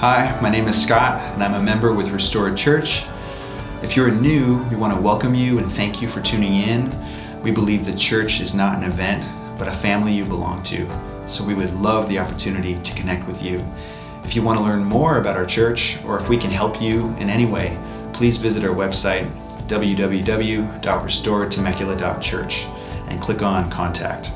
Hi, my name is Scott, and I'm a member with Restored Church. If you're new, we want to welcome you and thank you for tuning in. We believe the church is not an event, but a family you belong to. So we would love the opportunity to connect with you. If you want to learn more about our church, or if we can help you in any way, please visit our website, www.restoredtemecula.church, and click on Contact.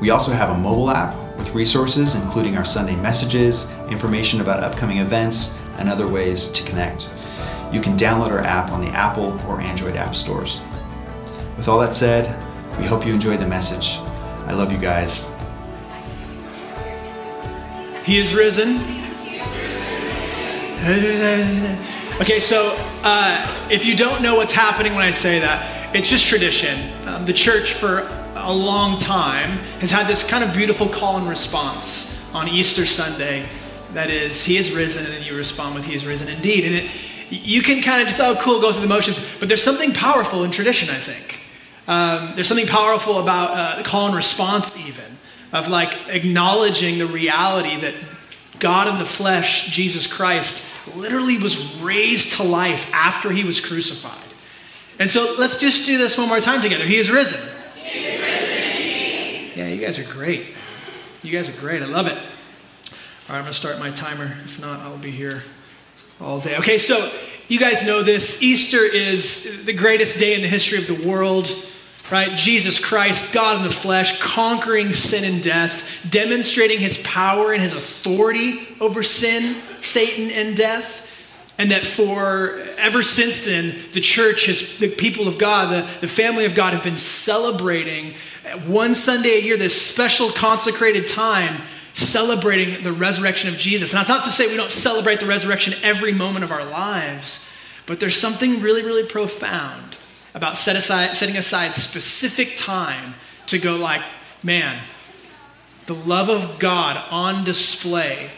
We also have a mobile app with resources including our Sunday messages, information about upcoming events, and other ways to connect. You can download our app on the Apple or Android app stores. With all that said, we hope you enjoyed the message. I love you guys. He is risen. Okay, so uh, if you don't know what's happening when I say that, it's just tradition. Um, the church, for a long time, has had this kind of beautiful call and response on Easter Sunday. That is, He is risen, and you respond with He is risen indeed. And it, you can kind of just, oh, cool, go through the motions. But there's something powerful in tradition, I think. Um, there's something powerful about uh, call and response, even, of like acknowledging the reality that God in the flesh, Jesus Christ, literally was raised to life after he was crucified. And so let's just do this one more time together. He is risen. You guys are great. You guys are great. I love it. All right, I'm going to start my timer. If not, I'll be here all day. Okay, so you guys know this. Easter is the greatest day in the history of the world, right? Jesus Christ, God in the flesh, conquering sin and death, demonstrating his power and his authority over sin, Satan, and death. And that for ever since then, the church has, the people of God, the, the family of God have been celebrating one Sunday a year, this special consecrated time celebrating the resurrection of Jesus. And that's not to say we don't celebrate the resurrection every moment of our lives, but there's something really, really profound about set aside, setting aside specific time to go like, man, the love of God on display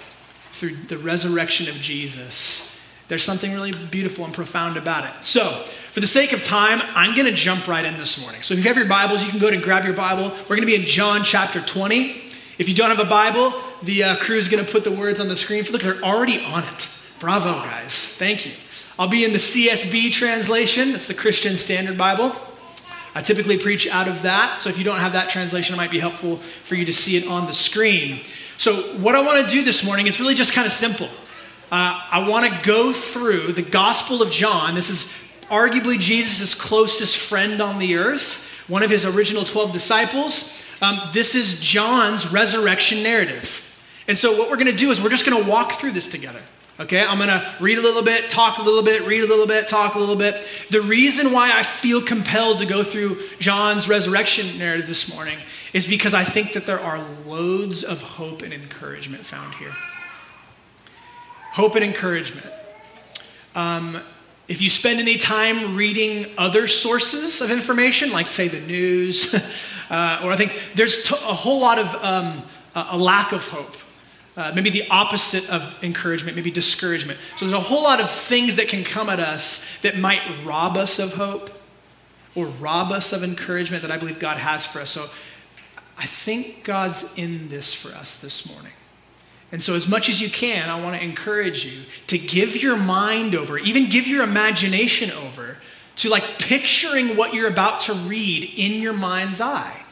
through the resurrection of Jesus. There's something really beautiful and profound about it. So, for the sake of time, I'm going to jump right in this morning. So, if you have your Bibles, you can go and grab your Bible. We're going to be in John chapter 20. If you don't have a Bible, the uh, crew is going to put the words on the screen. Look, they're already on it. Bravo, guys. Thank you. I'll be in the CSB translation. That's the Christian Standard Bible. I typically preach out of that. So if you don't have that translation, it might be helpful for you to see it on the screen. So, what I want to do this morning is really just kind of simple. Uh, I want to go through the Gospel of John. This is arguably Jesus' closest friend on the earth, one of his original 12 disciples. Um, this is John's resurrection narrative. And so, what we're going to do is we're just going to walk through this together. Okay, I'm going to read a little bit, talk a little bit, read a little bit, talk a little bit. The reason why I feel compelled to go through John's resurrection narrative this morning is because I think that there are loads of hope and encouragement found here. Hope and encouragement. Um, if you spend any time reading other sources of information, like, say, the news, uh, or I think there's t- a whole lot of um, a lack of hope. Uh, maybe the opposite of encouragement, maybe discouragement. So there's a whole lot of things that can come at us that might rob us of hope or rob us of encouragement that I believe God has for us. So I think God's in this for us this morning. And so, as much as you can, I want to encourage you to give your mind over, even give your imagination over to like picturing what you're about to read in your mind's eye.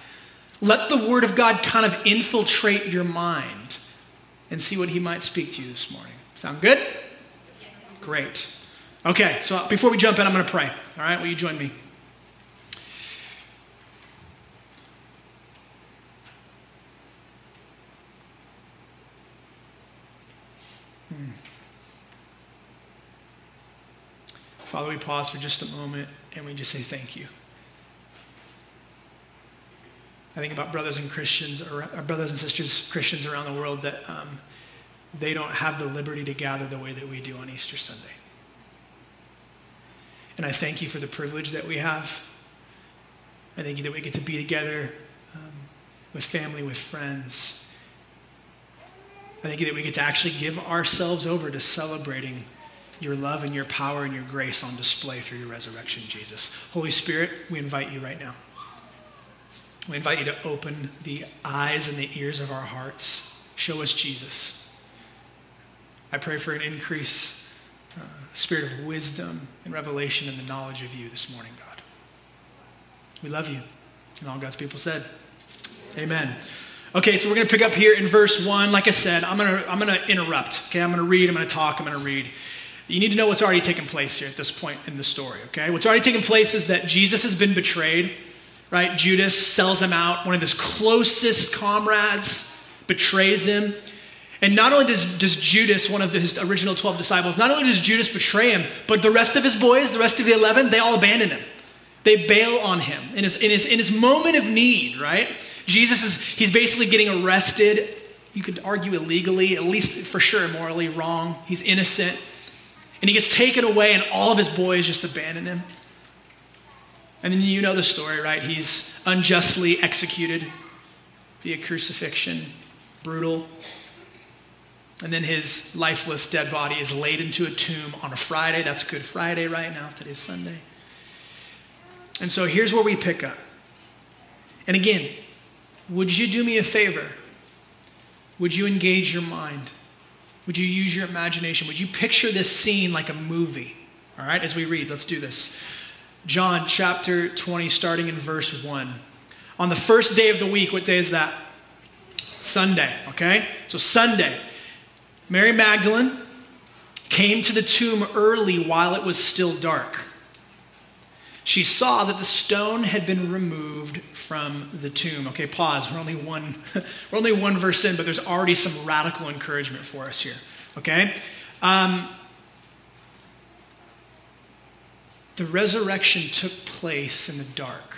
Let the Word of God kind of infiltrate your mind and see what He might speak to you this morning. Sound good? Great. Okay, so before we jump in, I'm going to pray. All right, will you join me? Father, we pause for just a moment and we just say thank you. I think about brothers and Christians, or uh, brothers and sisters, Christians around the world that um, they don't have the liberty to gather the way that we do on Easter Sunday. And I thank you for the privilege that we have. I thank you that we get to be together um, with family, with friends. I thank you that we get to actually give ourselves over to celebrating your love and your power and your grace on display through your resurrection, Jesus. Holy Spirit, we invite you right now. We invite you to open the eyes and the ears of our hearts. Show us Jesus. I pray for an increase, uh, spirit of wisdom and revelation and the knowledge of you this morning, God. We love you. And all God's people said, Amen. Okay, so we're going to pick up here in verse 1. Like I said, I'm going to I'm going to interrupt. Okay, I'm going to read, I'm going to talk, I'm going to read. You need to know what's already taken place here at this point in the story, okay? What's already taken place is that Jesus has been betrayed, right? Judas sells him out. One of his closest comrades betrays him. And not only does, does Judas, one of his original 12 disciples, not only does Judas betray him, but the rest of his boys, the rest of the 11, they all abandon him. They bail on him in his, in his, in his moment of need, right? Jesus is, he's basically getting arrested. You could argue illegally, at least for sure morally wrong. He's innocent. And he gets taken away, and all of his boys just abandon him. And then you know the story, right? He's unjustly executed via crucifixion, brutal. And then his lifeless dead body is laid into a tomb on a Friday. That's Good Friday right now. Today's Sunday. And so here's where we pick up. And again, would you do me a favor? Would you engage your mind? Would you use your imagination? Would you picture this scene like a movie? All right, as we read, let's do this. John chapter 20, starting in verse 1. On the first day of the week, what day is that? Sunday, okay? So, Sunday, Mary Magdalene came to the tomb early while it was still dark she saw that the stone had been removed from the tomb. Okay, pause. We're only one, we're only one verse in, but there's already some radical encouragement for us here. Okay? Um, the resurrection took place in the dark.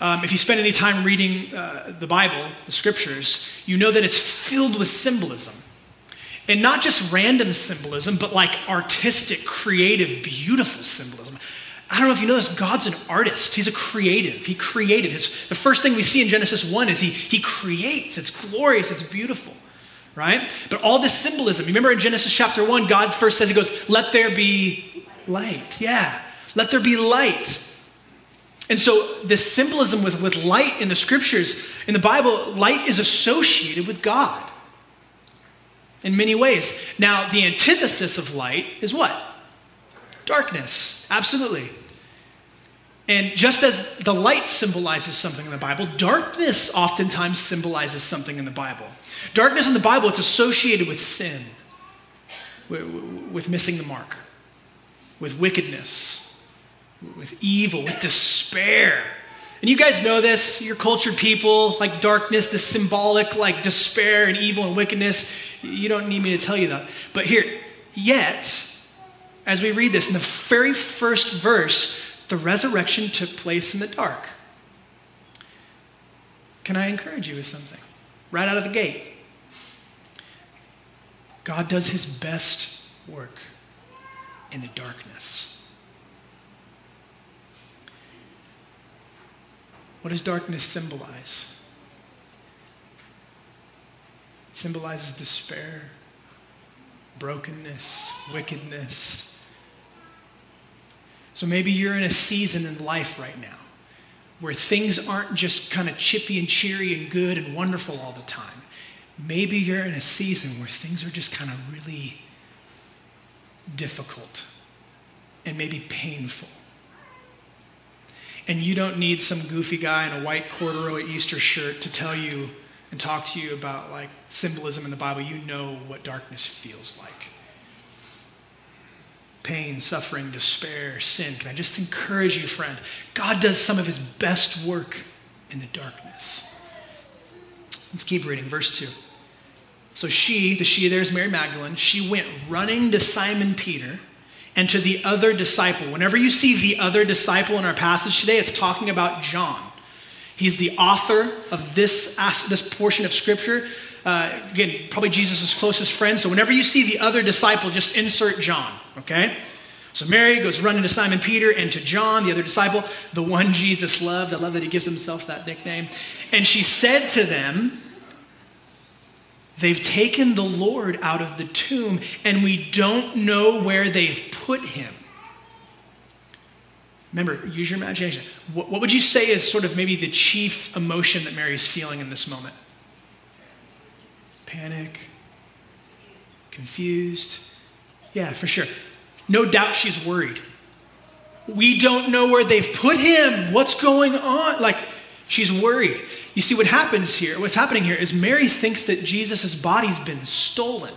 Um, if you spend any time reading uh, the Bible, the scriptures, you know that it's filled with symbolism. And not just random symbolism, but like artistic, creative, beautiful symbolism. I don't know if you know this, God's an artist. He's a creative. He created. His, the first thing we see in Genesis 1 is he, he creates. It's glorious, it's beautiful, right? But all this symbolism, remember in Genesis chapter 1, God first says, He goes, Let there be light. Yeah, let there be light. And so, this symbolism with, with light in the scriptures, in the Bible, light is associated with God in many ways. Now, the antithesis of light is what? Darkness, absolutely. And just as the light symbolizes something in the Bible, darkness oftentimes symbolizes something in the Bible. Darkness in the Bible, it's associated with sin, with missing the mark, with wickedness, with evil, with despair. And you guys know this, you're cultured people, like darkness, the symbolic, like despair and evil and wickedness. You don't need me to tell you that. But here, yet, as we read this, in the very first verse, the resurrection took place in the dark. Can I encourage you with something? Right out of the gate. God does his best work in the darkness. What does darkness symbolize? It symbolizes despair, brokenness, wickedness. So maybe you're in a season in life right now where things aren't just kind of chippy and cheery and good and wonderful all the time. Maybe you're in a season where things are just kind of really difficult and maybe painful. And you don't need some goofy guy in a white corduroy Easter shirt to tell you and talk to you about like symbolism in the Bible, you know what darkness feels like. Pain, suffering, despair, sin. Can I just encourage you, friend? God does some of his best work in the darkness. Let's keep reading, verse 2. So she, the she there is Mary Magdalene, she went running to Simon Peter and to the other disciple. Whenever you see the other disciple in our passage today, it's talking about John. He's the author of this, this portion of Scripture. Uh, again, probably Jesus' closest friend. So whenever you see the other disciple, just insert John, okay? So Mary goes running to Simon Peter and to John, the other disciple, the one Jesus loved. I love that he gives himself that nickname. And she said to them, They've taken the Lord out of the tomb, and we don't know where they've put him. Remember, use your imagination. What, what would you say is sort of maybe the chief emotion that Mary's feeling in this moment? Panic? Confused? Yeah, for sure. No doubt she's worried. We don't know where they've put him. What's going on? Like, she's worried. You see, what happens here, what's happening here is Mary thinks that Jesus' body's been stolen.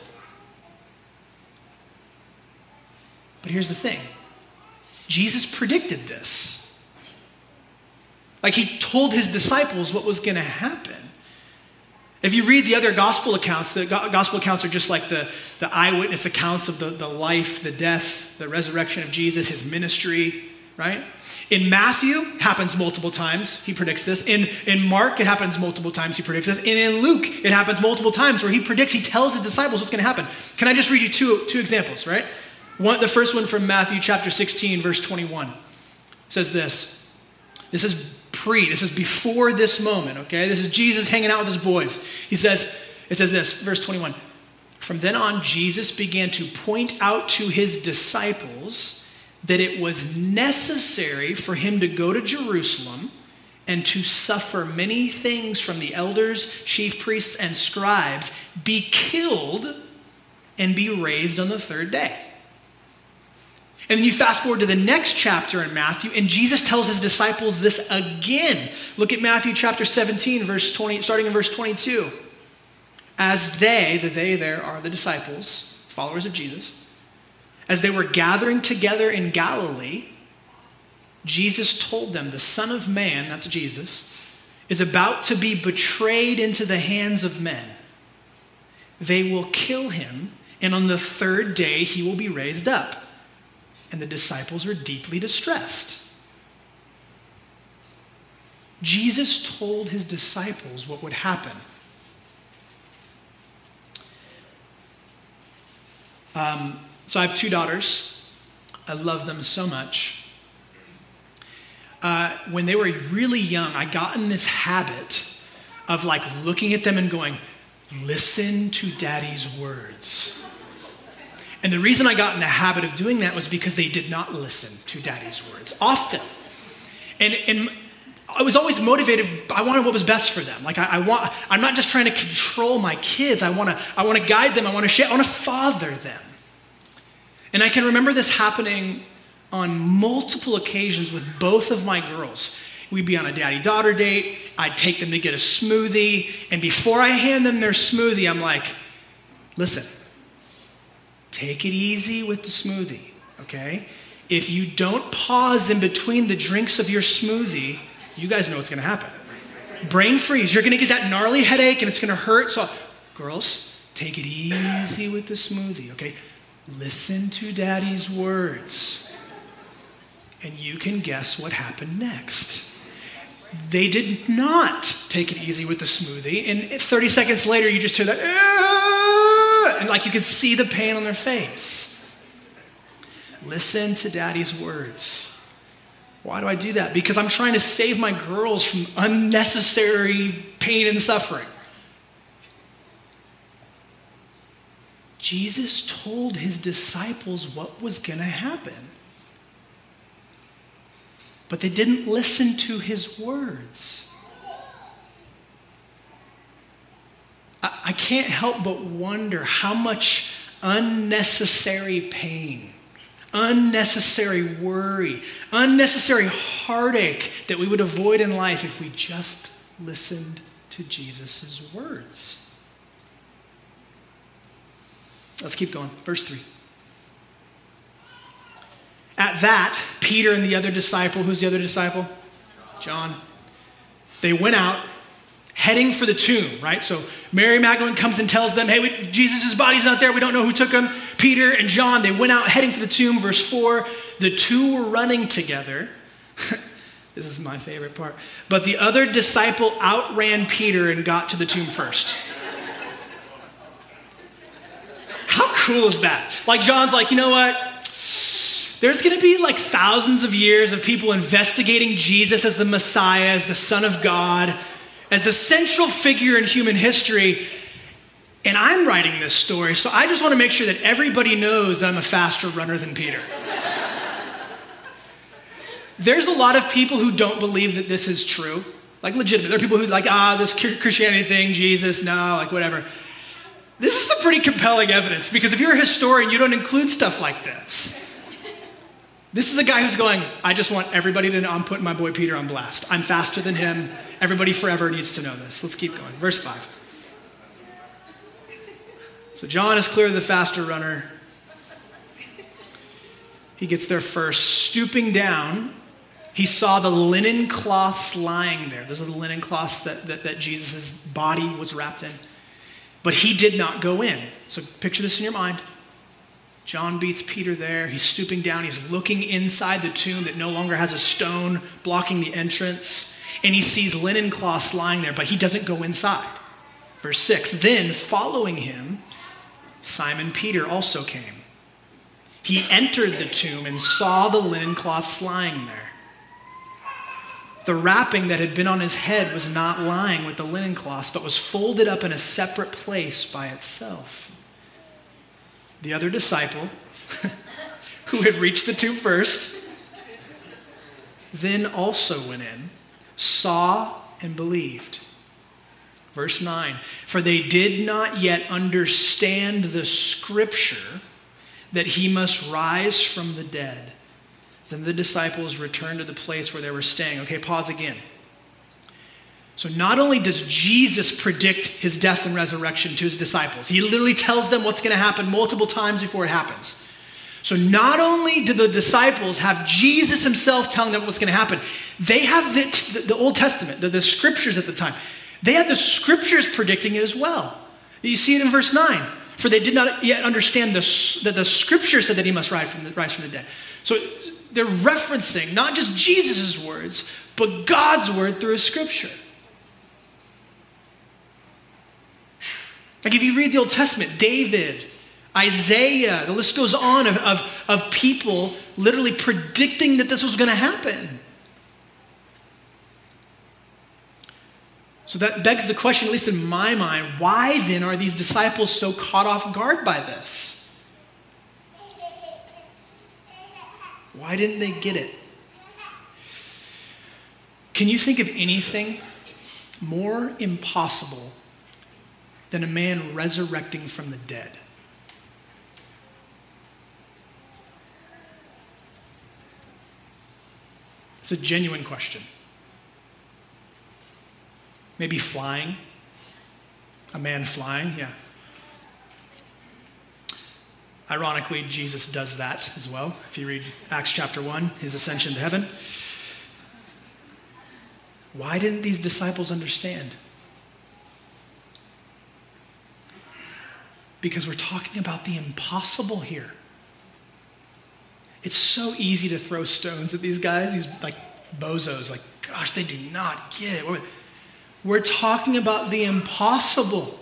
But here's the thing Jesus predicted this. Like, he told his disciples what was going to happen. If you read the other gospel accounts, the gospel accounts are just like the, the eyewitness accounts of the, the life, the death, the resurrection of Jesus, his ministry, right? In Matthew, happens multiple times. He predicts this. In, in Mark, it happens multiple times. He predicts this. And in Luke, it happens multiple times where he predicts, he tells the disciples what's going to happen. Can I just read you two, two examples, right? One, the first one from Matthew chapter 16, verse 21 says this. This is pre, this is before this moment, okay? This is Jesus hanging out with his boys. He says, it says this, verse 21. From then on, Jesus began to point out to his disciples that it was necessary for him to go to Jerusalem and to suffer many things from the elders, chief priests, and scribes, be killed, and be raised on the third day. And then you fast forward to the next chapter in Matthew, and Jesus tells his disciples this again. Look at Matthew chapter 17, verse 20, starting in verse 22. As they, the they there are the disciples, followers of Jesus, as they were gathering together in Galilee, Jesus told them, The Son of Man, that's Jesus, is about to be betrayed into the hands of men. They will kill him, and on the third day he will be raised up and the disciples were deeply distressed. Jesus told his disciples what would happen. Um, so I have two daughters. I love them so much. Uh, when they were really young, I got in this habit of like looking at them and going, listen to daddy's words. And the reason I got in the habit of doing that was because they did not listen to daddy's words often. And, and I was always motivated, I wanted what was best for them. Like I, I want, I'm not just trying to control my kids. I want to, I want to guide them. I want to share, I want to father them. And I can remember this happening on multiple occasions with both of my girls. We'd be on a daddy daughter date. I'd take them to get a smoothie. And before I hand them their smoothie, I'm like, listen, Take it easy with the smoothie, okay? If you don't pause in between the drinks of your smoothie, you guys know what's gonna happen. Brain freeze. You're gonna get that gnarly headache and it's gonna hurt. So, girls, take it easy with the smoothie, okay? Listen to daddy's words, and you can guess what happened next. They did not take it easy with the smoothie, and 30 seconds later, you just hear that. Aah! and like you could see the pain on their face. Listen to daddy's words. Why do I do that? Because I'm trying to save my girls from unnecessary pain and suffering. Jesus told his disciples what was going to happen. But they didn't listen to his words. I can't help but wonder how much unnecessary pain, unnecessary worry, unnecessary heartache that we would avoid in life if we just listened to Jesus' words. Let's keep going. Verse 3. At that, Peter and the other disciple, who's the other disciple? John. They went out heading for the tomb, right? So Mary Magdalene comes and tells them, hey, we, Jesus' body's not there. We don't know who took him. Peter and John, they went out heading for the tomb. Verse 4 the two were running together. this is my favorite part. But the other disciple outran Peter and got to the tomb first. How cool is that? Like, John's like, you know what? There's going to be like thousands of years of people investigating Jesus as the Messiah, as the Son of God as the central figure in human history. And I'm writing this story, so I just want to make sure that everybody knows that I'm a faster runner than Peter. There's a lot of people who don't believe that this is true. Like, legitimate. There are people who, like, ah, this Christianity thing, Jesus, no, like, whatever. This is some pretty compelling evidence because if you're a historian, you don't include stuff like this. This is a guy who's going, I just want everybody to know I'm putting my boy Peter on blast. I'm faster than him. Everybody forever needs to know this. Let's keep going. Verse 5. So John is clearly the faster runner. He gets there first. Stooping down, he saw the linen cloths lying there. Those are the linen cloths that, that, that Jesus' body was wrapped in. But he did not go in. So picture this in your mind. John beats Peter there. He's stooping down. He's looking inside the tomb that no longer has a stone blocking the entrance. And he sees linen cloths lying there, but he doesn't go inside. Verse 6 Then, following him, Simon Peter also came. He entered the tomb and saw the linen cloths lying there. The wrapping that had been on his head was not lying with the linen cloths, but was folded up in a separate place by itself. The other disciple, who had reached the tomb first, then also went in, saw, and believed. Verse 9 For they did not yet understand the scripture that he must rise from the dead. Then the disciples returned to the place where they were staying. Okay, pause again. So, not only does Jesus predict his death and resurrection to his disciples, he literally tells them what's going to happen multiple times before it happens. So, not only do the disciples have Jesus himself telling them what's going to happen, they have the, the, the Old Testament, the, the scriptures at the time. They had the scriptures predicting it as well. You see it in verse 9. For they did not yet understand the, that the scripture said that he must rise from the, rise from the dead. So they're referencing not just Jesus' words, but God's word through his scripture. Like if you read the Old Testament, David, Isaiah, the list goes on of, of, of people literally predicting that this was going to happen. So that begs the question, at least in my mind, why then are these disciples so caught off guard by this? Why didn't they get it? Can you think of anything more impossible than a man resurrecting from the dead? It's a genuine question. Maybe flying. A man flying, yeah. Ironically, Jesus does that as well. If you read Acts chapter 1, his ascension to heaven. Why didn't these disciples understand? Because we're talking about the impossible here. It's so easy to throw stones at these guys, these like bozos, like, gosh, they do not get it. We're talking about the impossible.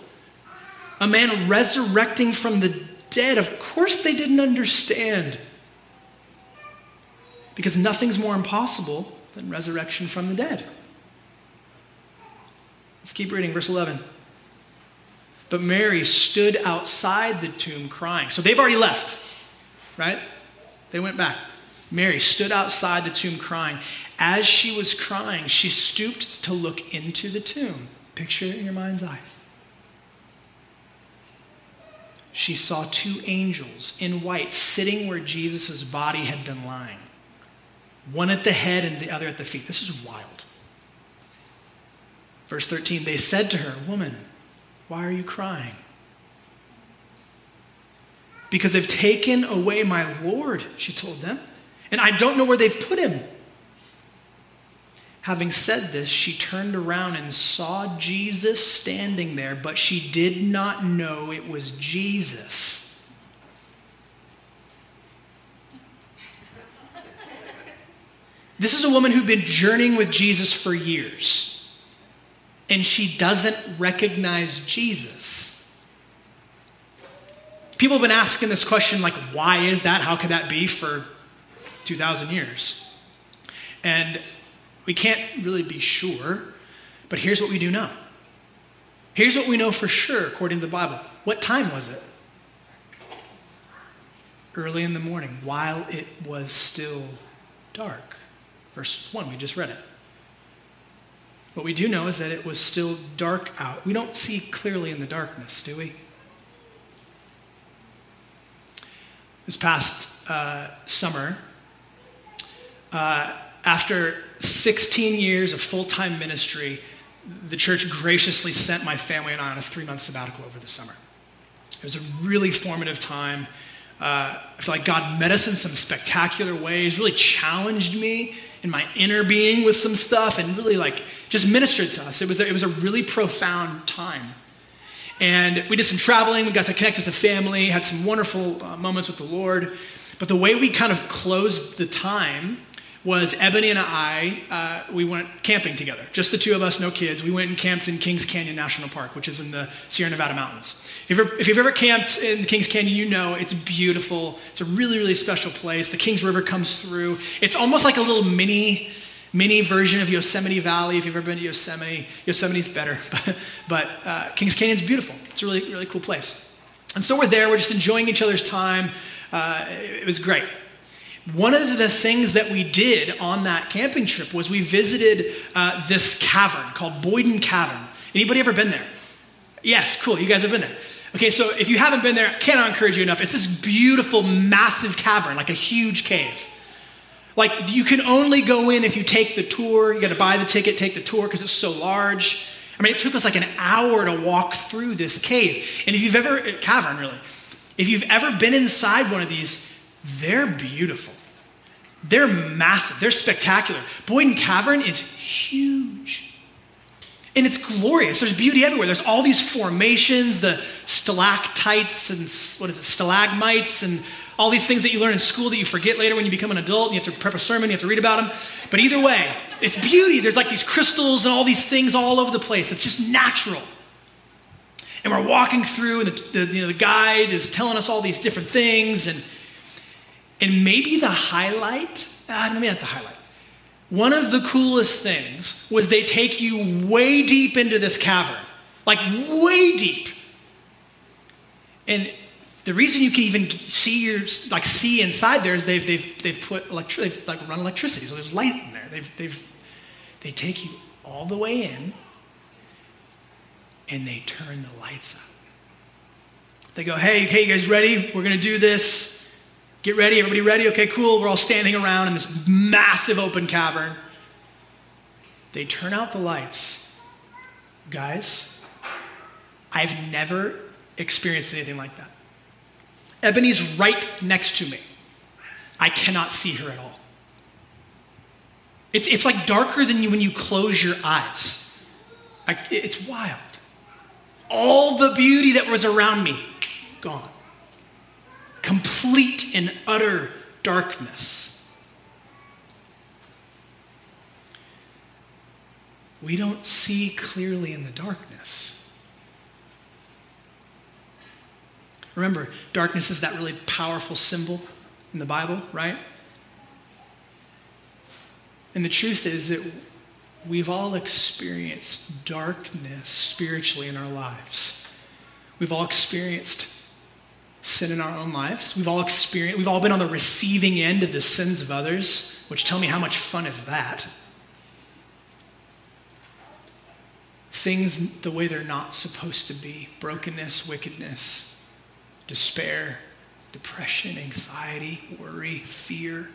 A man resurrecting from the dead. Of course, they didn't understand. Because nothing's more impossible than resurrection from the dead. Let's keep reading, verse 11. But Mary stood outside the tomb crying. So they've already left, right? They went back. Mary stood outside the tomb crying. As she was crying, she stooped to look into the tomb. Picture it in your mind's eye. She saw two angels in white sitting where Jesus' body had been lying, one at the head and the other at the feet. This is wild. Verse 13 they said to her, Woman, why are you crying? Because they've taken away my Lord, she told them, and I don't know where they've put him. Having said this, she turned around and saw Jesus standing there, but she did not know it was Jesus. This is a woman who'd been journeying with Jesus for years, and she doesn't recognize Jesus. People have been asking this question, like, why is that? How could that be for 2,000 years? And we can't really be sure, but here's what we do know. Here's what we know for sure, according to the Bible. What time was it? Early in the morning, while it was still dark. Verse 1, we just read it. What we do know is that it was still dark out. We don't see clearly in the darkness, do we? this past uh, summer, uh, after 16 years of full time ministry, the church graciously sent my family and I on a three month sabbatical over the summer. It was a really formative time. Uh, I feel like God met us in some spectacular ways, really challenged me in my inner being with some stuff, and really like just ministered to us. It was a, it was a really profound time. And we did some traveling, we got to connect as a family, had some wonderful uh, moments with the Lord. But the way we kind of closed the time was Ebony and I, uh, we went camping together, just the two of us, no kids. We went and camped in Kings Canyon National Park, which is in the Sierra Nevada mountains. If you've, ever, if you've ever camped in the Kings Canyon, you know it's beautiful. It's a really, really special place. The Kings River comes through. It's almost like a little mini, mini version of Yosemite Valley. If you've ever been to Yosemite, Yosemite's better, but, uh, Kings Canyon's beautiful. It's a really, really cool place. And so we're there. We're just enjoying each other's time. Uh, it was great. One of the things that we did on that camping trip was we visited uh, this cavern called Boyden Cavern. Anybody ever been there? Yes, cool. You guys have been there. Okay, so if you haven't been there, I cannot encourage you enough. It's this beautiful, massive cavern, like a huge cave. Like you can only go in if you take the tour. You got to buy the ticket, take the tour because it's so large. I mean, it took us like an hour to walk through this cave. And if you've ever cavern really, if you've ever been inside one of these, they're beautiful. They're massive. They're spectacular. Boyden Cavern is huge. And it's glorious. There's beauty everywhere. There's all these formations, the stalactites and what is it, stalagmites, and all these things that you learn in school that you forget later when you become an adult and you have to prep a sermon, you have to read about them. But either way, it's beauty. There's like these crystals and all these things all over the place. It's just natural. And we're walking through, and the, the, you know, the guide is telling us all these different things, and and maybe the highlight, ah, maybe not the highlight. One of the coolest things was they take you way deep into this cavern, like way deep. And the reason you can even see your like see inside there is they've they've they've put electric they've like run electricity, so there's light in there. They've they've they take you all the way in, and they turn the lights up. They go, hey, okay, you guys ready? We're gonna do this. Get ready, everybody ready? Okay, cool. We're all standing around in this massive open cavern. They turn out the lights. Guys, I've never experienced anything like that. Ebony's right next to me. I cannot see her at all. It's, it's like darker than you when you close your eyes. I, it's wild. All the beauty that was around me, gone complete and utter darkness. We don't see clearly in the darkness. Remember, darkness is that really powerful symbol in the Bible, right? And the truth is that we've all experienced darkness spiritually in our lives. We've all experienced sin in our own lives. We've all experienced, we've all been on the receiving end of the sins of others, which tell me how much fun is that? Things the way they're not supposed to be brokenness, wickedness, despair, depression, anxiety, worry, fear.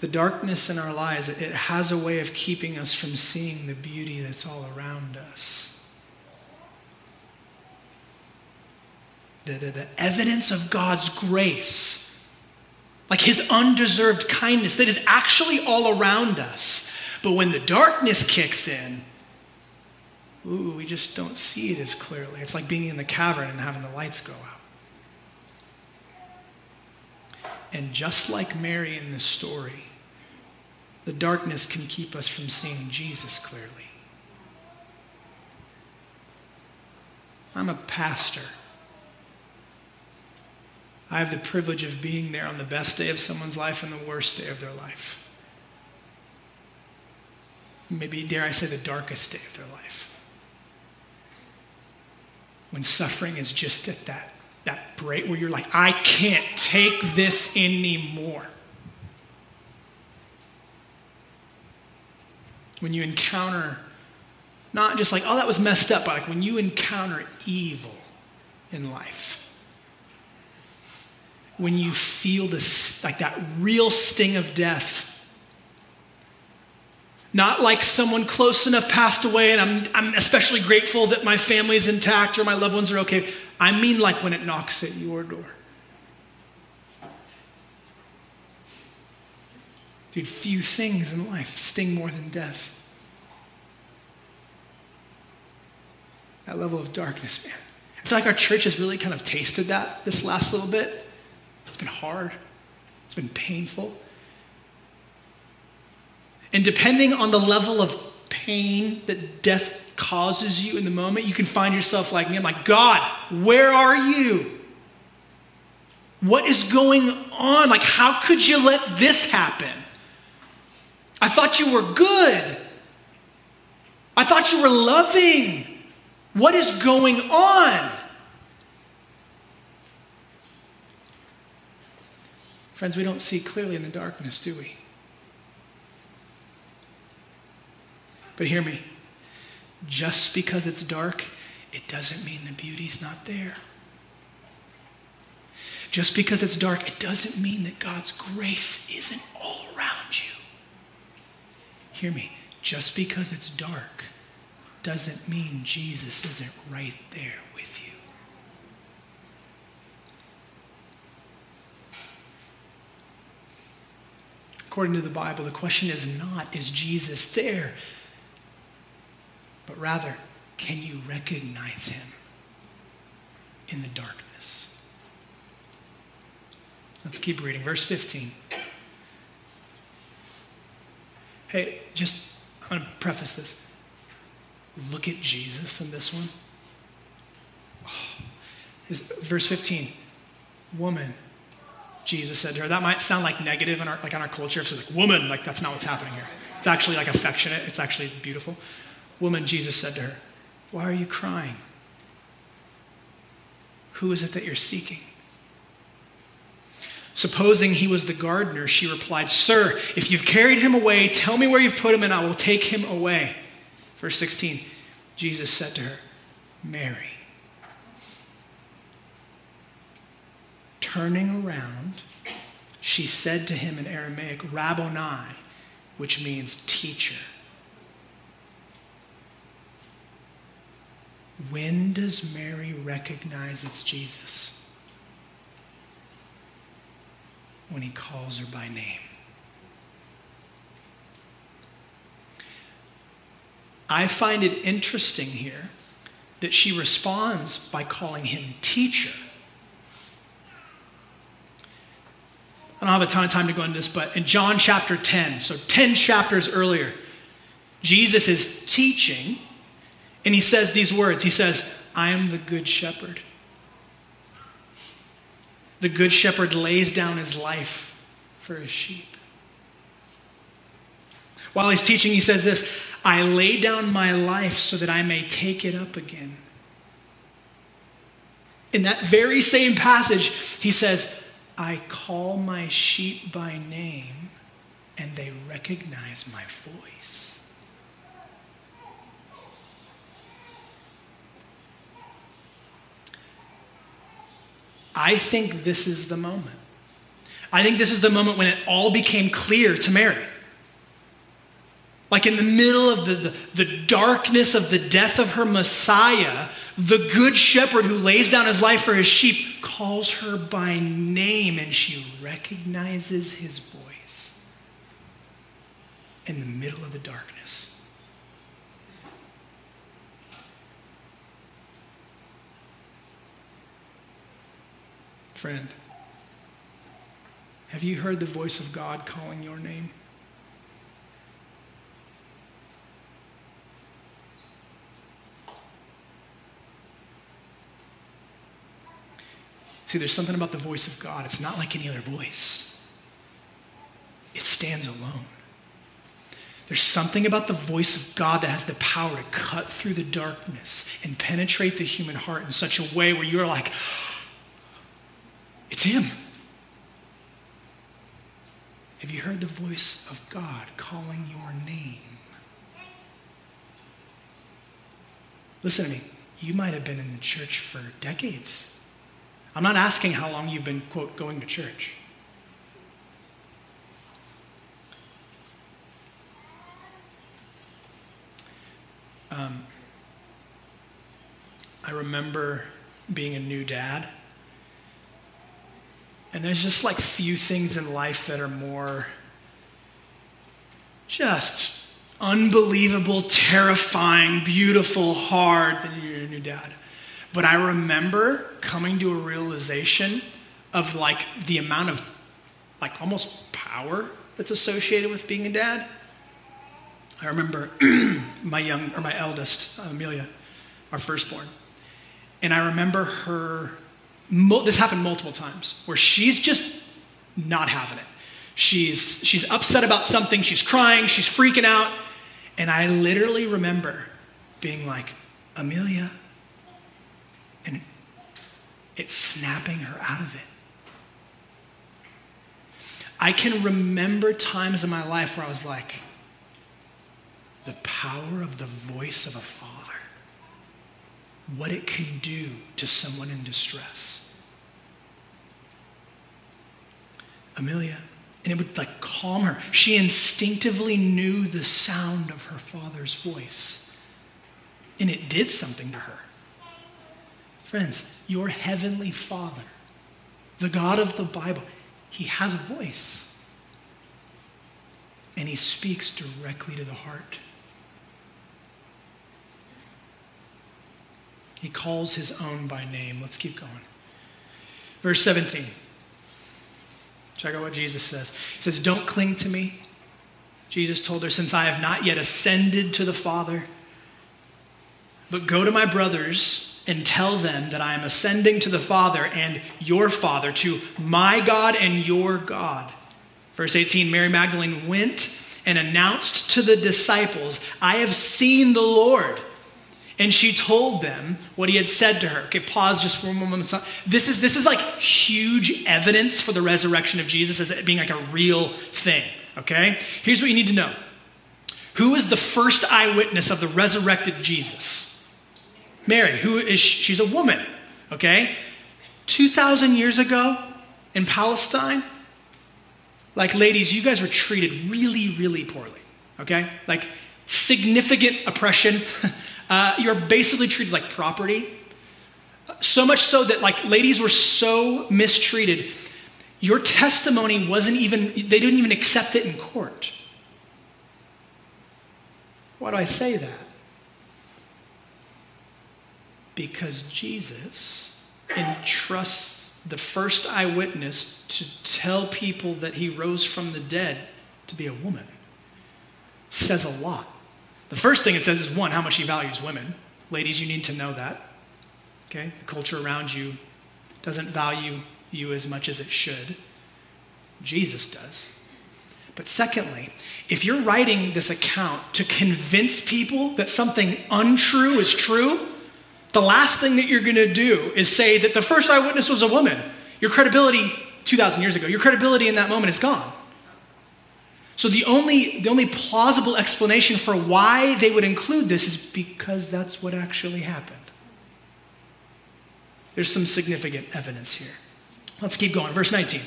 The darkness in our lives, it has a way of keeping us from seeing the beauty that's all around us. The, the, the evidence of God's grace, like his undeserved kindness that is actually all around us. But when the darkness kicks in, ooh, we just don't see it as clearly. It's like being in the cavern and having the lights go out. And just like Mary in this story, the darkness can keep us from seeing Jesus clearly. I'm a pastor. I have the privilege of being there on the best day of someone's life and the worst day of their life. Maybe, dare I say, the darkest day of their life. When suffering is just at that, that break where you're like, I can't take this anymore. When you encounter not just like, oh, that was messed up, but like when you encounter evil in life. When you feel this, like that real sting of death. Not like someone close enough passed away and I'm, I'm especially grateful that my family is intact or my loved ones are okay. I mean, like when it knocks at your door. Dude, few things in life sting more than death. That level of darkness, man. I feel like our church has really kind of tasted that this last little bit. Been hard, it's been painful. And depending on the level of pain that death causes you in the moment, you can find yourself like. I'm like, God, where are you? What is going on? Like, how could you let this happen? I thought you were good. I thought you were loving. What is going on? Friends, we don't see clearly in the darkness, do we? But hear me just because it's dark, it doesn't mean the beauty's not there. Just because it's dark, it doesn't mean that God's grace isn't all around you. Hear me. Just because it's dark doesn't mean Jesus isn't right there with you. According to the Bible, the question is not, is Jesus there? But rather, can you recognize him in the darkness? Let's keep reading. Verse 15. Hey, just, I'm going to preface this. Look at Jesus in this one. Oh, verse 15. Woman, Jesus said to her. That might sound like negative in our, like in our culture. If it's like, woman, like that's not what's happening here. It's actually like affectionate. It's actually beautiful. Woman, Jesus said to her, Why are you crying? Who is it that you're seeking? Supposing he was the gardener, she replied, Sir, if you've carried him away, tell me where you've put him and I will take him away. Verse 16 Jesus said to her, Mary. Turning around, she said to him in Aramaic, Rabboni, which means teacher. When does Mary recognize it's Jesus? When he calls her by name. I find it interesting here that she responds by calling him teacher. I don't have a ton of time to go into this, but in John chapter 10, so 10 chapters earlier, Jesus is teaching and he says these words He says, I am the good shepherd. The good shepherd lays down his life for his sheep. While he's teaching, he says this I lay down my life so that I may take it up again. In that very same passage, he says, I call my sheep by name and they recognize my voice. I think this is the moment. I think this is the moment when it all became clear to Mary. Like in the middle of the, the, the, darkness of the death of her Messiah, the good shepherd who lays down his life for his sheep calls her by name and she recognizes his voice in the middle of the darkness. Friend, have you heard the voice of God calling your name? See, there's something about the voice of God. It's not like any other voice, it stands alone. There's something about the voice of God that has the power to cut through the darkness and penetrate the human heart in such a way where you're like, it's Him. Have you heard the voice of God calling your name? Listen to me. you might have been in the church for decades. I'm not asking how long you've been, quote, going to church. Um, I remember being a new dad. And there's just like few things in life that are more just unbelievable, terrifying, beautiful, hard than you're a new dad. But I remember coming to a realization of like the amount of like almost power that's associated with being a dad. I remember my young or my eldest, uh, Amelia, our firstborn. And I remember her this happened multiple times where she's just not having it. She's she's upset about something, she's crying, she's freaking out, and I literally remember being like, "Amelia, it's snapping her out of it. I can remember times in my life where I was like, the power of the voice of a father, what it can do to someone in distress. Amelia, and it would like calm her. She instinctively knew the sound of her father's voice, and it did something to her. Friends, your heavenly Father, the God of the Bible, he has a voice. And he speaks directly to the heart. He calls his own by name. Let's keep going. Verse 17. Check out what Jesus says. He says, Don't cling to me. Jesus told her, Since I have not yet ascended to the Father, but go to my brothers and tell them that I am ascending to the Father and your Father, to my God and your God. Verse 18 Mary Magdalene went and announced to the disciples, I have seen the Lord. And she told them what he had said to her. Okay, pause just for a moment. This is, this is like huge evidence for the resurrection of Jesus as it being like a real thing. Okay? Here's what you need to know Who is the first eyewitness of the resurrected Jesus? Mary, who is she's a woman, okay? 2,000 years ago in Palestine, like ladies, you guys were treated really, really poorly, okay? Like significant oppression. Uh, you're basically treated like property. So much so that like ladies were so mistreated. Your testimony wasn't even, they didn't even accept it in court. Why do I say that? Because Jesus entrusts the first eyewitness to tell people that he rose from the dead to be a woman. Says a lot. The first thing it says is one, how much he values women. Ladies, you need to know that. Okay? The culture around you doesn't value you as much as it should. Jesus does. But secondly, if you're writing this account to convince people that something untrue is true, the last thing that you're going to do is say that the first eyewitness was a woman. Your credibility 2,000 years ago, your credibility in that moment is gone. So the only, the only plausible explanation for why they would include this is because that's what actually happened. There's some significant evidence here. Let's keep going. Verse 19.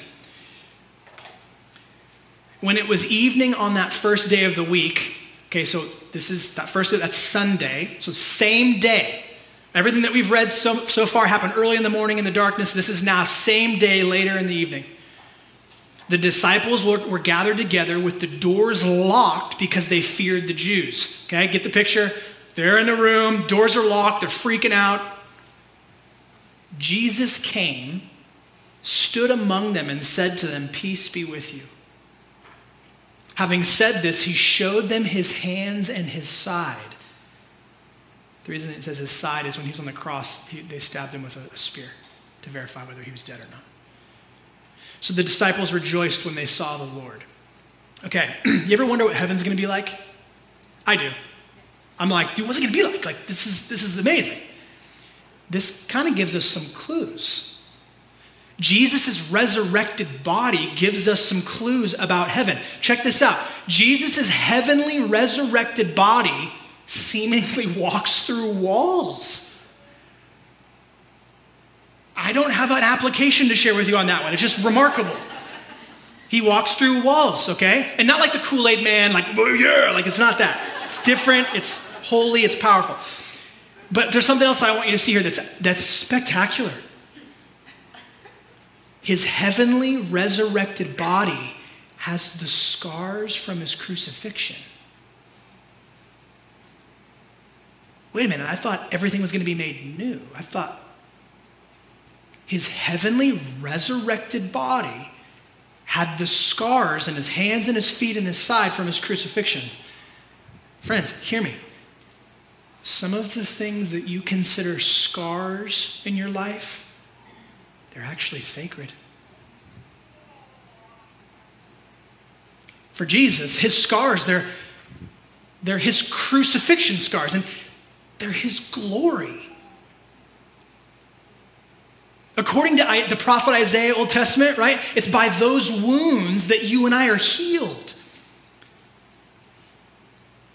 When it was evening on that first day of the week, okay, so this is that first day, that's Sunday, so same day. Everything that we've read so, so far happened early in the morning in the darkness. This is now same day later in the evening. The disciples were, were gathered together with the doors locked because they feared the Jews. Okay, get the picture? They're in the room, doors are locked, they're freaking out. Jesus came, stood among them, and said to them, Peace be with you. Having said this, he showed them his hands and his side. The reason it says his side is when he was on the cross, he, they stabbed him with a, a spear to verify whether he was dead or not. So the disciples rejoiced when they saw the Lord. Okay, you ever wonder what heaven's going to be like? I do. I'm like, dude, what's it going to be like? Like, this is, this is amazing. This kind of gives us some clues. Jesus' resurrected body gives us some clues about heaven. Check this out Jesus' heavenly resurrected body seemingly walks through walls. I don't have an application to share with you on that one. It's just remarkable. He walks through walls, okay? And not like the Kool Aid man, like, oh, yeah, like it's not that. It's different, it's holy, it's powerful. But there's something else that I want you to see here that's, that's spectacular. His heavenly resurrected body has the scars from his crucifixion. Wait a minute, I thought everything was going to be made new. I thought his heavenly resurrected body had the scars in his hands and his feet and his side from his crucifixion. Friends, hear me. Some of the things that you consider scars in your life, they're actually sacred. For Jesus, his scars, they're, they're his crucifixion scars, and they're his glory. According to the prophet Isaiah, Old Testament, right? It's by those wounds that you and I are healed.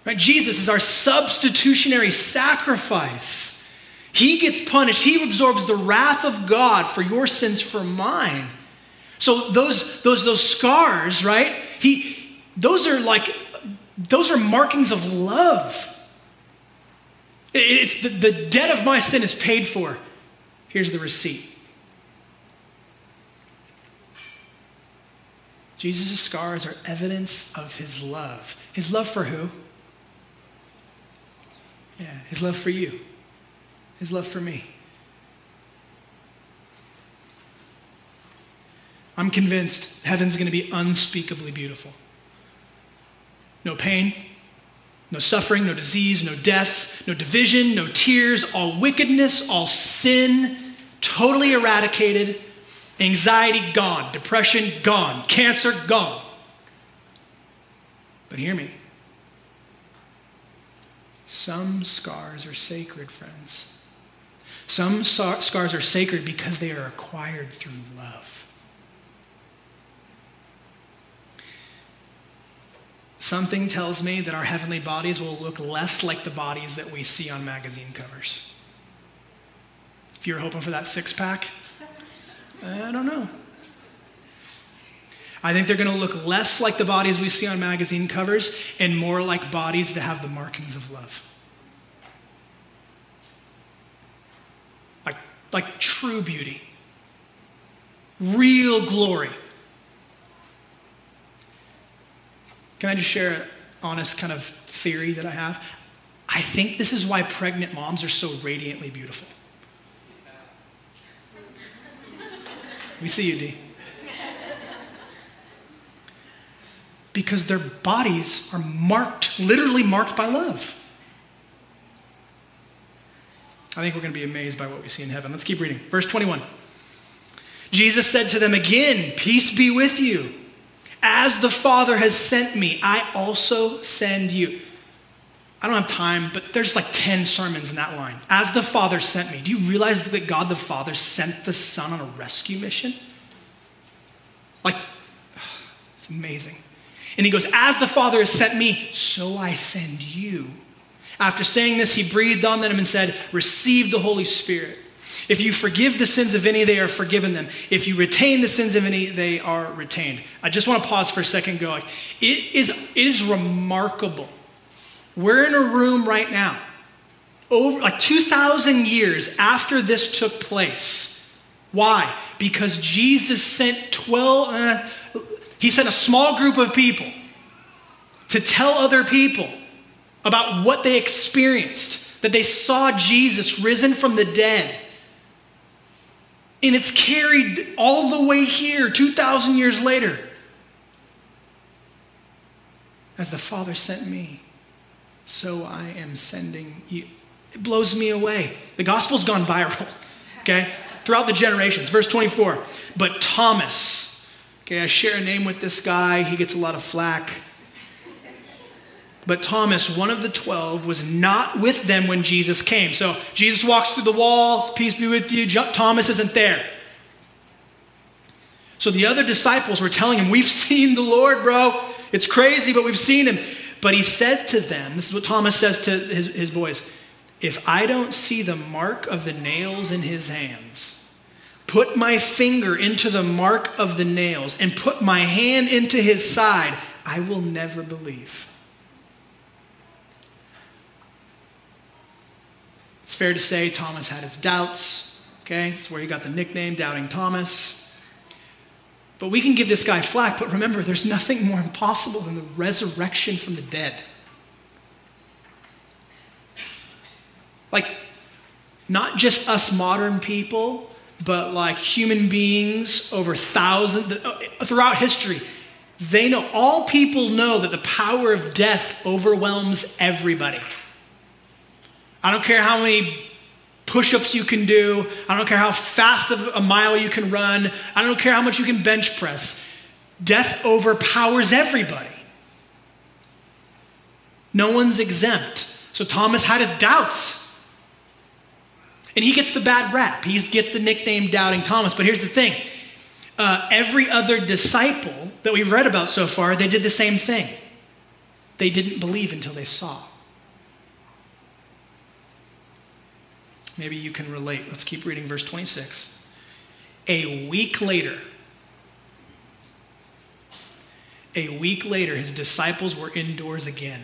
Right? Jesus is our substitutionary sacrifice. He gets punished. He absorbs the wrath of God for your sins, for mine. So those, those, those scars, right? He, those are like, those are markings of love. It's the, the debt of my sin is paid for. Here's the receipt. Jesus' scars are evidence of his love. His love for who? Yeah, his love for you. His love for me. I'm convinced heaven's going to be unspeakably beautiful. No pain, no suffering, no disease, no death, no division, no tears, all wickedness, all sin, totally eradicated Anxiety gone, depression gone, cancer gone. But hear me. Some scars are sacred, friends. Some scars are sacred because they are acquired through love. Something tells me that our heavenly bodies will look less like the bodies that we see on magazine covers. If you're hoping for that six pack, I don't know. I think they're going to look less like the bodies we see on magazine covers and more like bodies that have the markings of love. Like, like true beauty, real glory. Can I just share an honest kind of theory that I have? I think this is why pregnant moms are so radiantly beautiful. We see you, D. Because their bodies are marked, literally marked by love. I think we're going to be amazed by what we see in heaven. Let's keep reading. Verse 21. Jesus said to them again, Peace be with you. As the Father has sent me, I also send you. I don't have time, but there's like 10 sermons in that line. As the Father sent me. Do you realize that God the Father sent the Son on a rescue mission? Like, it's amazing. And he goes, As the Father has sent me, so I send you. After saying this, he breathed on them and said, Receive the Holy Spirit. If you forgive the sins of any, they are forgiven them. If you retain the sins of any, they are retained. I just want to pause for a second go, it is, it is remarkable we're in a room right now, over like 2,000 years after this took place. Why? Because Jesus sent 12, uh, he sent a small group of people to tell other people about what they experienced, that they saw Jesus risen from the dead. And it's carried all the way here, 2,000 years later, as the Father sent me so I am sending you. It blows me away. The gospel's gone viral, okay, throughout the generations. Verse 24, but Thomas, okay, I share a name with this guy, he gets a lot of flack. But Thomas, one of the twelve, was not with them when Jesus came. So Jesus walks through the wall, peace be with you. Thomas isn't there. So the other disciples were telling him, We've seen the Lord, bro. It's crazy, but we've seen him. But he said to them, this is what Thomas says to his, his boys if I don't see the mark of the nails in his hands, put my finger into the mark of the nails, and put my hand into his side, I will never believe. It's fair to say Thomas had his doubts. Okay, it's where he got the nickname Doubting Thomas. But we can give this guy flack, but remember, there's nothing more impossible than the resurrection from the dead. Like, not just us modern people, but like human beings over thousands, uh, throughout history, they know, all people know that the power of death overwhelms everybody. I don't care how many push ups you can do. I don't care how fast of a mile you can run. I don't care how much you can bench press. Death overpowers everybody. No one's exempt. So Thomas had his doubts. And he gets the bad rap. He gets the nickname Doubting Thomas. But here's the thing uh, every other disciple that we've read about so far, they did the same thing. They didn't believe until they saw. Maybe you can relate. Let's keep reading verse 26. A week later, a week later, his disciples were indoors again,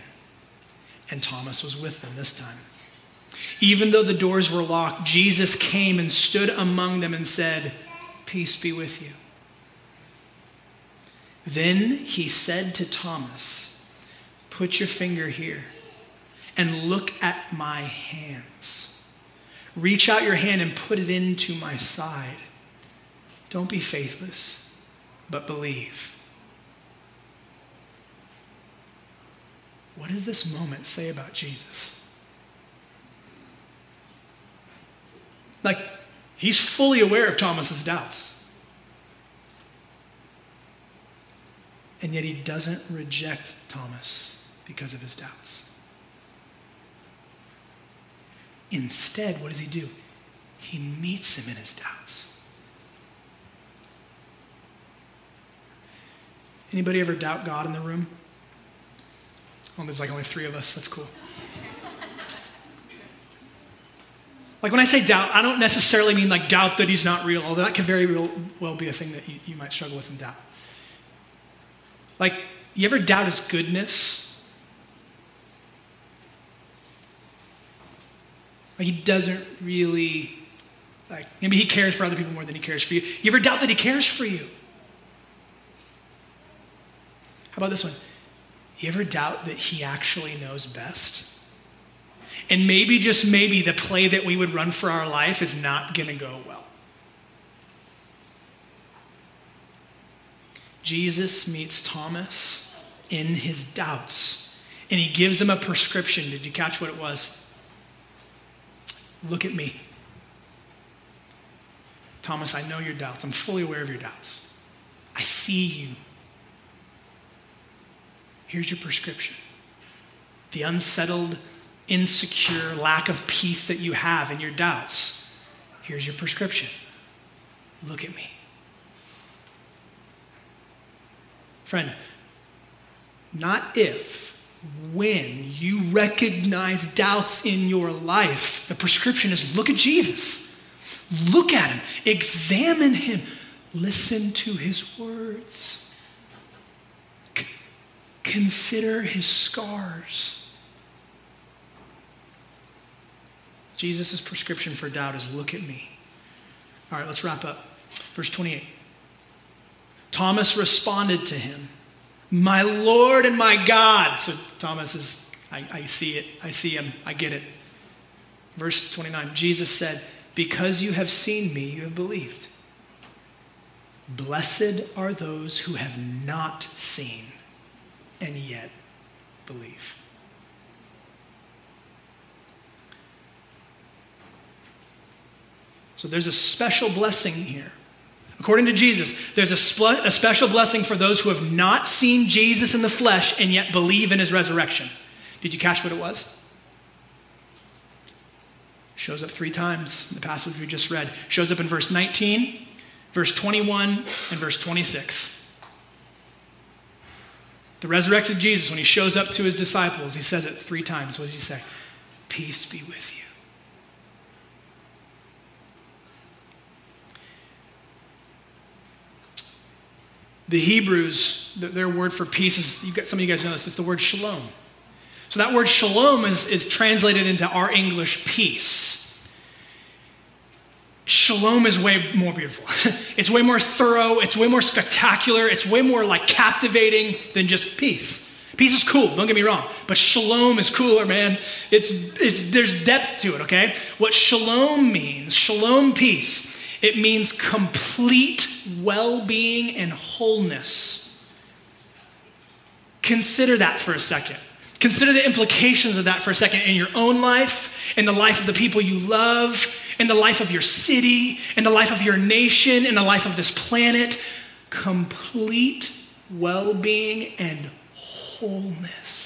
and Thomas was with them this time. Even though the doors were locked, Jesus came and stood among them and said, Peace be with you. Then he said to Thomas, Put your finger here and look at my hands. Reach out your hand and put it into my side. Don't be faithless, but believe. What does this moment say about Jesus? Like, he's fully aware of Thomas's doubts. And yet he doesn't reject Thomas because of his doubts. Instead, what does he do? He meets him in his doubts. Anybody ever doubt God in the room? Oh, there's like only three of us. That's cool. Like when I say doubt, I don't necessarily mean like doubt that he's not real, although that could very well be a thing that you, you might struggle with in doubt. Like, you ever doubt his goodness? Like he doesn't really, like, maybe he cares for other people more than he cares for you. You ever doubt that he cares for you? How about this one? You ever doubt that he actually knows best? And maybe, just maybe, the play that we would run for our life is not going to go well. Jesus meets Thomas in his doubts, and he gives him a prescription. Did you catch what it was? Look at me. Thomas, I know your doubts. I'm fully aware of your doubts. I see you. Here's your prescription. The unsettled, insecure, lack of peace that you have in your doubts. Here's your prescription. Look at me. Friend, not if, when you recognize doubts in your life, the prescription is look at Jesus. Look at him, examine him, listen to his words, C- consider his scars. Jesus' prescription for doubt is look at me. All right, let's wrap up. Verse 28. Thomas responded to him, My Lord and my God. So Thomas is, I, I see it. I see him. I get it. Verse 29 Jesus said, Because you have seen me, you have believed. Blessed are those who have not seen and yet believe. So there's a special blessing here. According to Jesus, there's a, spl- a, special blessing for those who have not seen Jesus in the flesh and yet believe in his resurrection. Did you catch what it was? Shows up three times in the passage we just read. Shows up in verse 19, verse 21, and verse 26. The resurrected Jesus, when he shows up to his disciples, he says it three times. What does he say? Peace be with you. The Hebrews, their word for peace is, you got, some of you guys know this, it's the word shalom. So that word shalom is, is translated into our English peace. Shalom is way more beautiful. it's way more thorough, it's way more spectacular, it's way more like captivating than just peace. Peace is cool, don't get me wrong, but shalom is cooler, man. It's, it's, there's depth to it, okay? What shalom means, shalom peace, it means complete well being and wholeness. Consider that for a second. Consider the implications of that for a second in your own life, in the life of the people you love, in the life of your city, in the life of your nation, in the life of this planet. Complete well being and wholeness.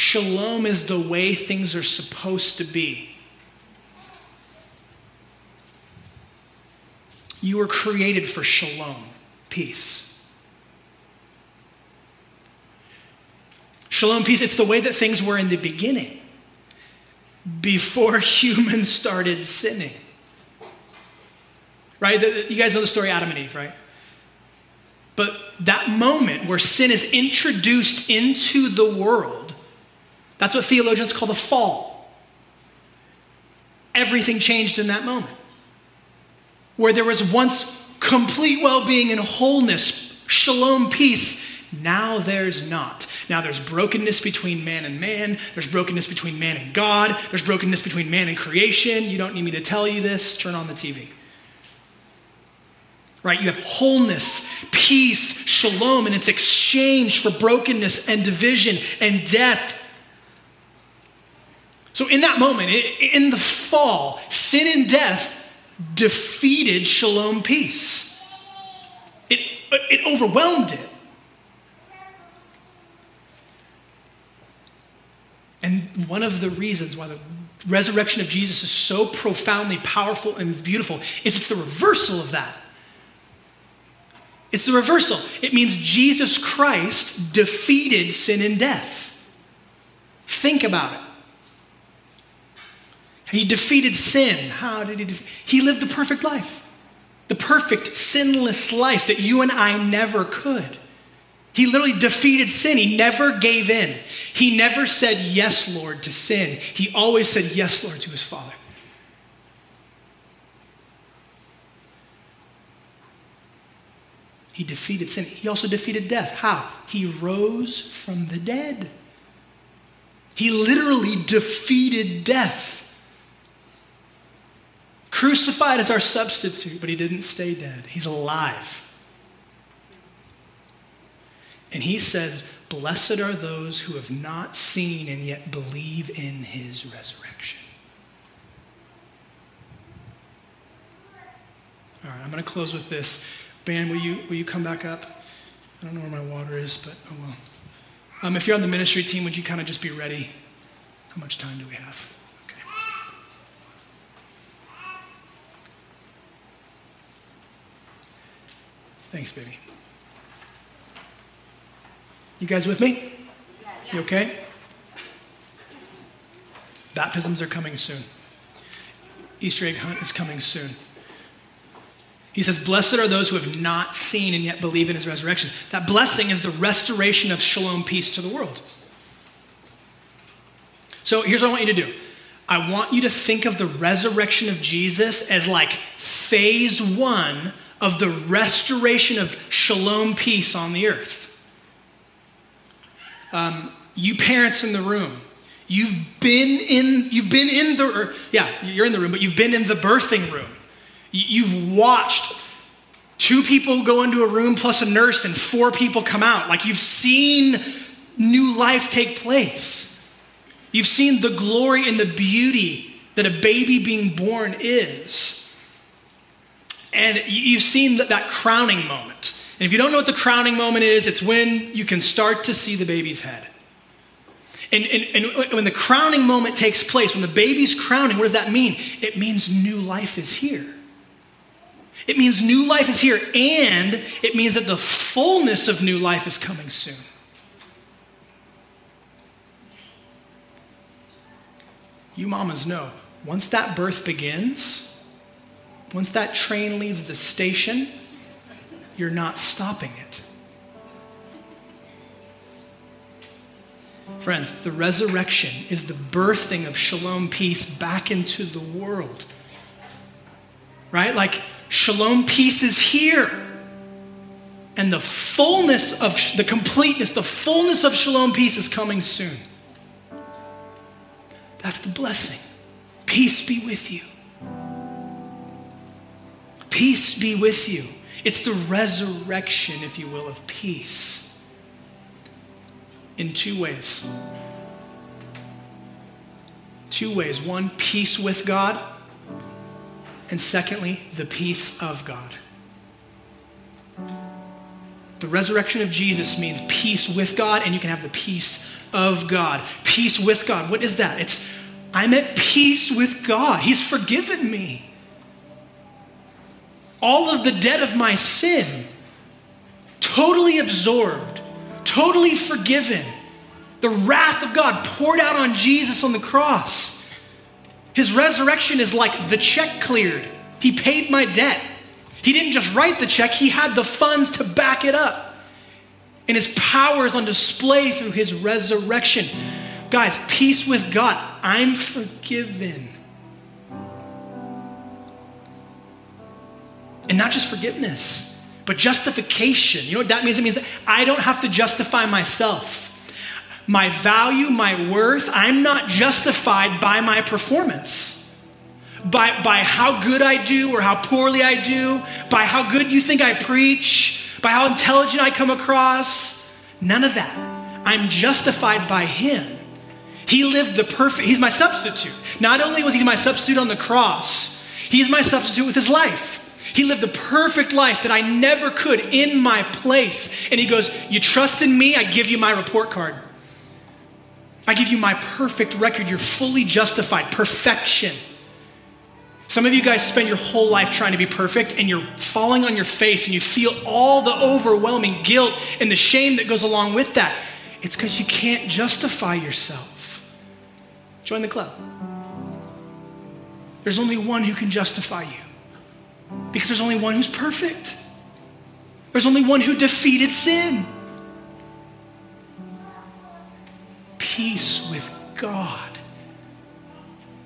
Shalom is the way things are supposed to be. You were created for shalom, peace. Shalom, peace, it's the way that things were in the beginning, before humans started sinning. Right? You guys know the story Adam and Eve, right? But that moment where sin is introduced into the world, that's what theologians call the fall. Everything changed in that moment. Where there was once complete well being and wholeness, shalom, peace, now there's not. Now there's brokenness between man and man. There's brokenness between man and God. There's brokenness between man and creation. You don't need me to tell you this. Turn on the TV. Right? You have wholeness, peace, shalom, and it's exchanged for brokenness and division and death. So, in that moment, in the fall, sin and death defeated shalom peace. It, it overwhelmed it. And one of the reasons why the resurrection of Jesus is so profoundly powerful and beautiful is it's the reversal of that. It's the reversal. It means Jesus Christ defeated sin and death. Think about it. He defeated sin. How did he? Def- he lived the perfect life, the perfect, sinless life that you and I never could. He literally defeated sin. He never gave in. He never said, Yes, Lord, to sin. He always said, Yes, Lord, to his Father. He defeated sin. He also defeated death. How? He rose from the dead. He literally defeated death. Crucified as our substitute, but he didn't stay dead. He's alive. And he says, Blessed are those who have not seen and yet believe in his resurrection. All right, I'm going to close with this. Band, will you, will you come back up? I don't know where my water is, but oh well. Um, if you're on the ministry team, would you kind of just be ready? How much time do we have? Thanks, baby. You guys with me? You okay? Baptisms are coming soon. Easter egg hunt is coming soon. He says, Blessed are those who have not seen and yet believe in his resurrection. That blessing is the restoration of shalom peace to the world. So here's what I want you to do I want you to think of the resurrection of Jesus as like phase one of the restoration of shalom peace on the earth. Um, you parents in the room, you've been in, you've been in the, or, yeah, you're in the room, but you've been in the birthing room. You've watched two people go into a room plus a nurse and four people come out. Like you've seen new life take place. You've seen the glory and the beauty that a baby being born is. And you've seen that, crowning moment. And if you don't know what the crowning moment is, it's when you can start to see the baby's head. And, and, and, when the crowning moment takes place, when the baby's crowning, what does that mean? It means new life is here. It means new life is here, and it means that the fullness of new life is coming soon. You mamas know, once that birth begins, Once that train leaves the station, you're not stopping it. Friends, the resurrection is the birthing of shalom peace back into the world. Right? Like, shalom peace is here. And the fullness of the completeness, the fullness of shalom peace is coming soon. That's the blessing. Peace be with you. Peace be with you. It's the resurrection, if you will, of peace in two ways. Two ways. One, peace with God, and secondly, the peace of God. The resurrection of Jesus means peace with God, and you can have the peace of God. Peace with God. What is that? It's I'm at peace with God. He's forgiven me. All of the debt of my sin, totally absorbed, totally forgiven. The wrath of God poured out on Jesus on the cross. His resurrection is like the check cleared. He paid my debt. He didn't just write the check, he had the funds to back it up. And his power is on display through his resurrection. Guys, peace with God. I'm forgiven. And not just forgiveness, but justification. You know what that means? It means I don't have to justify myself. My value, my worth, I'm not justified by my performance by, by how good I do or how poorly I do, by how good you think I preach, by how intelligent I come across. None of that. I'm justified by Him. He lived the perfect, He's my substitute. Not only was He my substitute on the cross, He's my substitute with His life. He lived the perfect life that I never could in my place. And He goes, You trust in me, I give you my report card. I give you my perfect record. You're fully justified. Perfection. Some of you guys spend your whole life trying to be perfect and you're falling on your face and you feel all the overwhelming guilt and the shame that goes along with that. It's because you can't justify yourself. Join the club. There's only one who can justify you because there's only one who's perfect. There's only one who defeated sin. Peace with God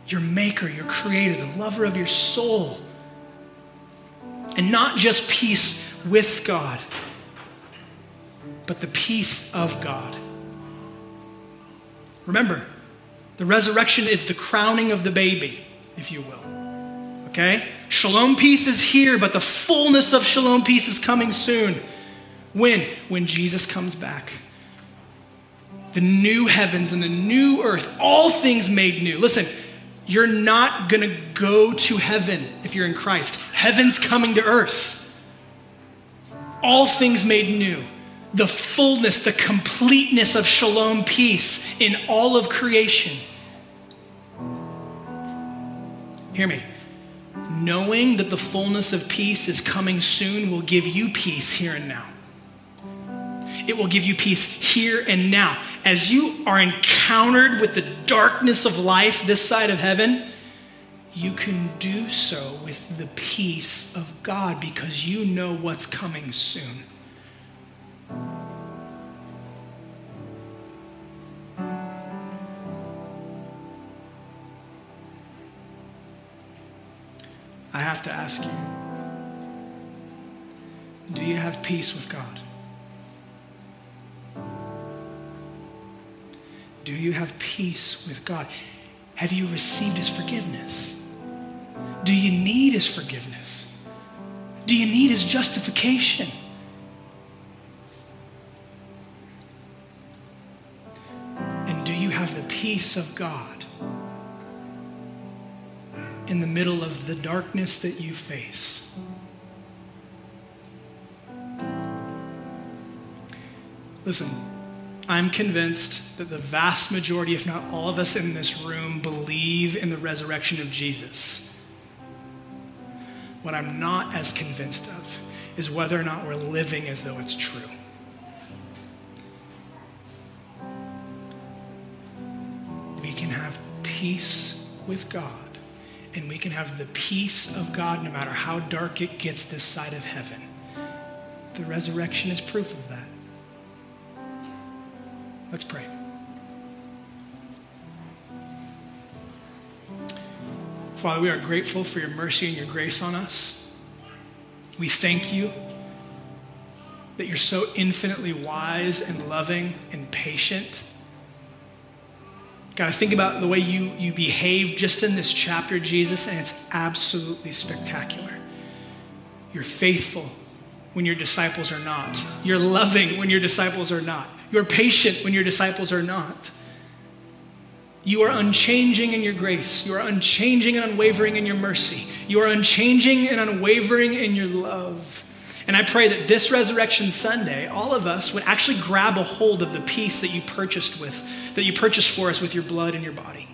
your maker, your creator, the lover of your soul. And not just peace with God, but the peace of God. Remember, the resurrection is the crowning of the baby, if you will. Okay? Shalom peace is here, but the fullness of shalom peace is coming soon. When? When Jesus comes back. The new heavens and the new earth, all things made new. Listen, you're not going to go to heaven if you're in Christ. Heaven's coming to earth. All things made new. The fullness, the completeness of shalom peace in all of creation. Hear me. Knowing that the fullness of peace is coming soon will give you peace here and now. It will give you peace here and now as you are encountered with the darkness of life this side of heaven, you can do so with the peace of God because you know what's coming soon. I have to ask you do you have peace with God? Do you have peace with God? Have you received His forgiveness? Do you need His forgiveness? Do you need His justification? And do you have the peace of God in the middle of the darkness that you face? Listen, I'm convinced that the vast majority, if not all of us in this room, believe in the resurrection of Jesus. What I'm not as convinced of is whether or not we're living as though it's true. We can have peace with God and we can have the peace of God no matter how dark it gets this side of heaven. The resurrection is proof of that. Let's pray. Father, we are grateful for your mercy and your grace on us. We thank you that you're so infinitely wise and loving and patient. God, I think about the way you, you behave just in this chapter, Jesus, and it's absolutely spectacular. You're faithful when your disciples are not. You're loving when your disciples are not. You're patient when your disciples are not. You are unchanging in your grace. You are unchanging and unwavering in your mercy. You are unchanging and unwavering in your love. And I pray that this Resurrection Sunday, all of us would actually grab a hold of the peace that you purchased with, that you purchased for us with your blood and your body.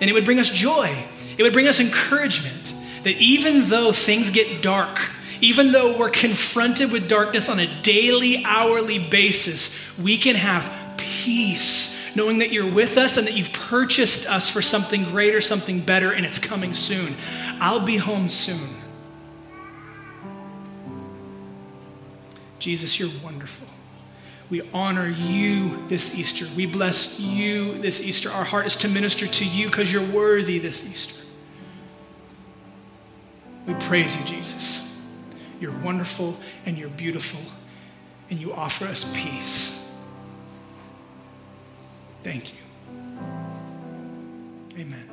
And it would bring us joy. It would bring us encouragement that even though things get dark, even though we're confronted with darkness on a daily, hourly basis, we can have peace knowing that you're with us and that you've purchased us for something greater, something better, and it's coming soon. I'll be home soon. Jesus, you're wonderful. We honor you this Easter. We bless you this Easter. Our heart is to minister to you because you're worthy this Easter. We praise you, Jesus. You're wonderful and you're beautiful, and you offer us peace. Thank you. Amen.